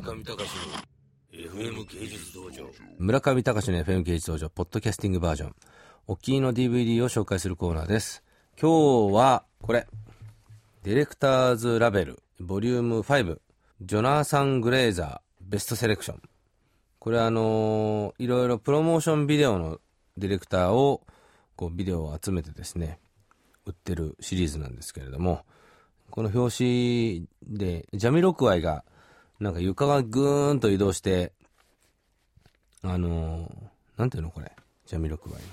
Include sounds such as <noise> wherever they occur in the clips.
村上隆の FM 芸術道場。村上隆の FM 芸術道場ポッドキャスティングバージョン。お気に入りの DVD を紹介するコーナーです。今日はこれ。ディレクターズラベルボリューム5ジョナサン・グレーザーベストセレクション。これあのーいろいろプロモーションビデオのディレクターをこうビデオを集めてですね売ってるシリーズなんですけれどもこの表紙でジャミロクワイがなんか床がぐーんと移動してあのーなんていうのこれ？ジャミロクワイの。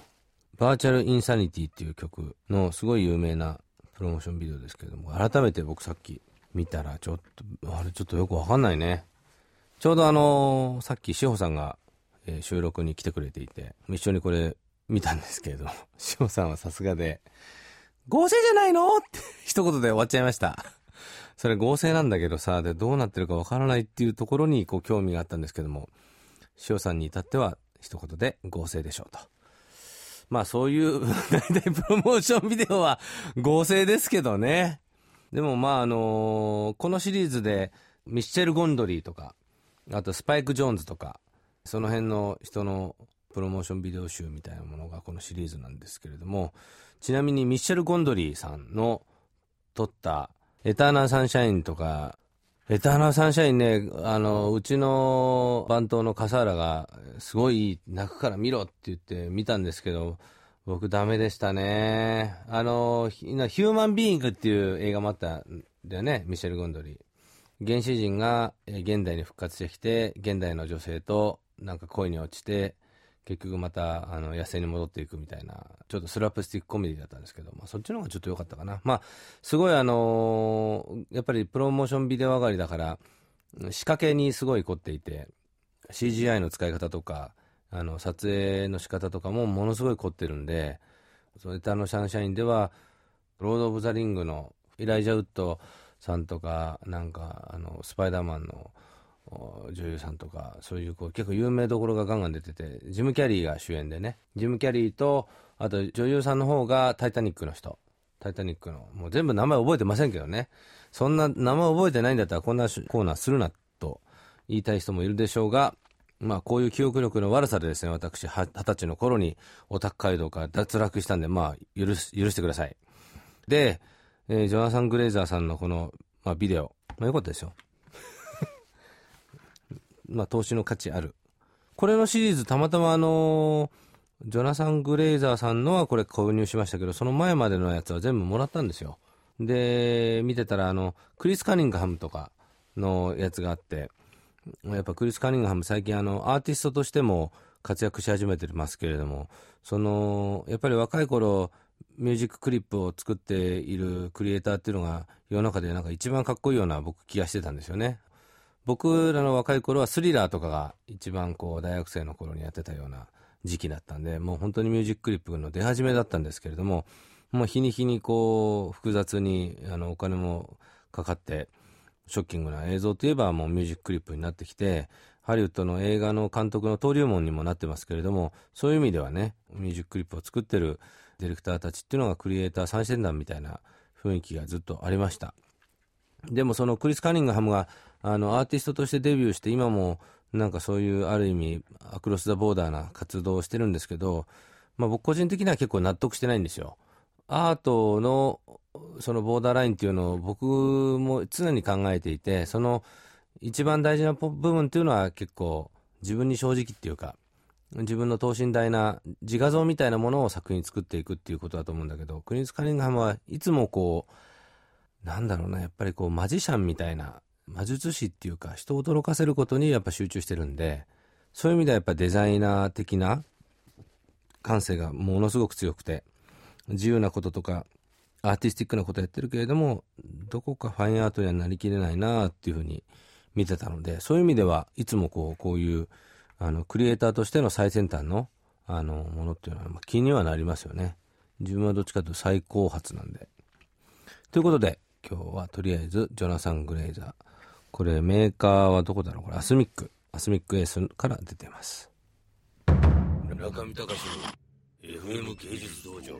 バーチャルインサニティっていう曲のすごい有名なプロモーションビデオですけれども改めて僕さっき見たらちょっとあれちょっとよくわかんないね。ちょうどあのーさっき志保さんが、えー収録に来てくれていて一緒にこれ見たんですけれども志保さんはさすがで合成じゃないの？って一言で終わっちゃいました。それ合成なんだけどさでどうなってるかわからないっていうところにこう興味があったんですけども塩さんに至っては一言で合成でしょうと。まあそういう <laughs> 大体プロモーションビデオは合成ですけどね。でもまああのこのシリーズでミッシェル・ゴンドリーとかあとスパイク・ジョーンズとかその辺の人のプロモーションビデオ集みたいなものがこのシリーズなんですけれどもちなみにミッシェル・ゴンドリーさんの撮ったエターナルサンシャインとか、エターナルサンシャインね、あの、うちの番頭の笠原が、すごい泣くから見ろって言って見たんですけど、僕ダメでしたね。あの、ヒューマンビーイングっていう映画もあったんだよね、ミシェル・ゴンドリー。原始人が現代に復活してきて、現代の女性となんか恋に落ちて、結局またあの野生に戻っていくみたいなちょっとスラップスティックコメディだったんですけど、まあ、そっちの方がちょっと良かったかな。まあすごいあのーやっぱりプロモーションビデオ上がりだから仕掛けにすごい凝っていて CGI の使い方とかあの撮影の仕方とかもものすごい凝ってるんでそのエターナルサンシャインではロード・オブ・ザ・リングのイライジャ・ウッドさんとかなんかあのスパイダーマンの女優さんとかそういうこう結構有名どころがガンガン出ててジム・キャリーが主演でね。ジム・キャリーとあと女優さんの方が「タイタニック」の人「タイタニック」のもう全部名前覚えてませんけどね。そんな名前覚えてないんだったらこんなコーナーするなと言いたい人もいるでしょうがまあこういう記憶力の悪さでですね私二十歳の頃にオタク街道から脱落したんでまあ許す許してください。で、えージョナサン・グレイザーさんのこの、まあ、ビデオ、まあ、よかったですよ。まあ、投資の価値ある。これのシリーズ、たまたまあのージョナサン・グレイザーさんのはこれ購入しましたけど、その前までのやつは全部もらったんですよ。で、見てたら、あの、クリス・カニングハムとかのやつがあって、やっぱクリス・カニングハム最近あの、アーティストとしても活躍し始めてますけれども、その、やっぱり若い頃、ミュージッククリップを作っているクリエイターっていうのが世の中でなんか一番かっこいいような僕気がしてたんですよね。僕らの若い頃はスリラーとかが一番こう大学生の頃にやってたような時期だったんでもう本当にミュージッククリップの出始めだったんですけれどももう日に日にこう複雑にあのお金もかかってショッキングな映像といえばもうミュージッククリップになってきてハリウッドの映画の監督の登竜門にもなってますけれどもそういう意味ではねミュージッククリップを作ってるディレクターたちっていうのがクリエイター三線団みたいな雰囲気がずっとありました。でもそのクリス・カニングハムがあのアーティストとしてデビューして今もなんかそういうある意味アクロス・ザ・ボーダーな活動をしてるんですけど、まあ、僕個人的には結構納得してないんですよ。アートのそのボーダーラインっていうのを僕も常に考えていてその一番大事な部分っていうのは結構自分に正直っていうか自分の等身大な自画像みたいなものを作品作っていくっていうことだと思うんだけどクリス・カニングハムはいつもこうなんだろうなやっぱりこうマジシャンみたいな魔術師っていうか人を驚かせることにやっぱ集中してるんでそういう意味ではやっぱデザイナー的な感性がものすごく強くて自由なこととかアーティスティックなことやってるけれどもどこかファインアートにはなりきれないなっていうふうに見てたのでそういう意味ではいつもこうこういうあのクリエイターとしての最先端のあのものっていうのはま気にはなりますよね。自分はどっちかというと最高発なんで。ということで今日はとりあえずジョナサン・グレイザー。これメーカーはどこだろう？これアスミック。アスミックエースから出てます。村上隆の FM 芸術道場。